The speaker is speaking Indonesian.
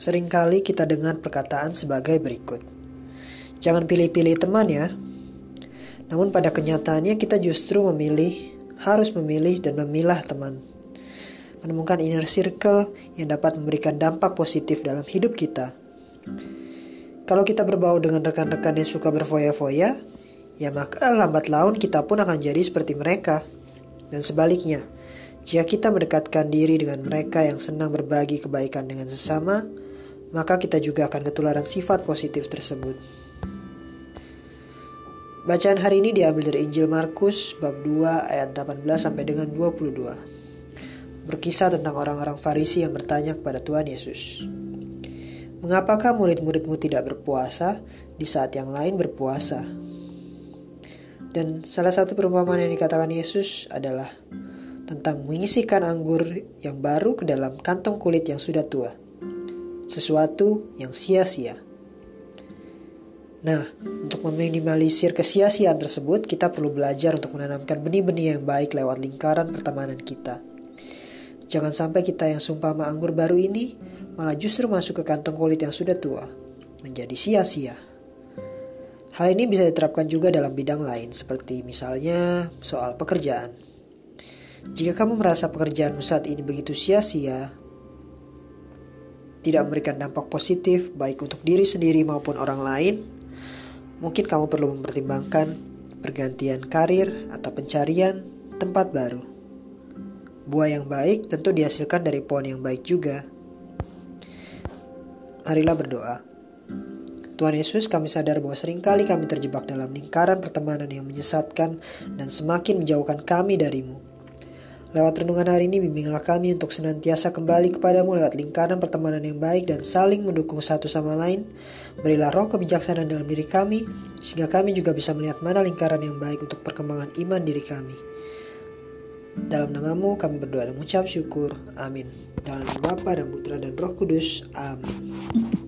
Seringkali kita dengar perkataan sebagai berikut. Jangan pilih-pilih teman ya. Namun pada kenyataannya kita justru memilih, harus memilih dan memilah teman. Menemukan inner circle yang dapat memberikan dampak positif dalam hidup kita. Kalau kita berbau dengan rekan-rekan yang suka berfoya-foya, ya maka lambat laun kita pun akan jadi seperti mereka. Dan sebaliknya, jika kita mendekatkan diri dengan mereka yang senang berbagi kebaikan dengan sesama, maka kita juga akan ketularan sifat positif tersebut. Bacaan hari ini diambil dari Injil Markus bab 2 ayat 18 sampai dengan 22. Berkisah tentang orang-orang Farisi yang bertanya kepada Tuhan Yesus. Mengapakah murid-muridmu tidak berpuasa di saat yang lain berpuasa? Dan salah satu perumpamaan yang dikatakan Yesus adalah tentang mengisikan anggur yang baru ke dalam kantong kulit yang sudah tua sesuatu yang sia-sia. Nah, untuk meminimalisir kesia-siaan tersebut, kita perlu belajar untuk menanamkan benih-benih yang baik lewat lingkaran pertemanan kita. Jangan sampai kita yang sumpah anggur baru ini malah justru masuk ke kantong kulit yang sudah tua, menjadi sia-sia. Hal ini bisa diterapkan juga dalam bidang lain, seperti misalnya soal pekerjaan. Jika kamu merasa pekerjaanmu saat ini begitu sia-sia, tidak memberikan dampak positif baik untuk diri sendiri maupun orang lain, mungkin kamu perlu mempertimbangkan pergantian karir atau pencarian tempat baru. Buah yang baik tentu dihasilkan dari pohon yang baik juga. Marilah berdoa. Tuhan Yesus, kami sadar bahwa sering kali kami terjebak dalam lingkaran pertemanan yang menyesatkan dan semakin menjauhkan kami darimu. Lewat renungan hari ini, bimbinglah kami untuk senantiasa kembali kepadamu lewat lingkaran pertemanan yang baik dan saling mendukung satu sama lain. Berilah roh kebijaksanaan dalam diri kami, sehingga kami juga bisa melihat mana lingkaran yang baik untuk perkembangan iman diri kami. Dalam namamu kami berdoa dan mengucap syukur. Amin. Dalam Bapa dan Putra dan Roh Kudus. Amin.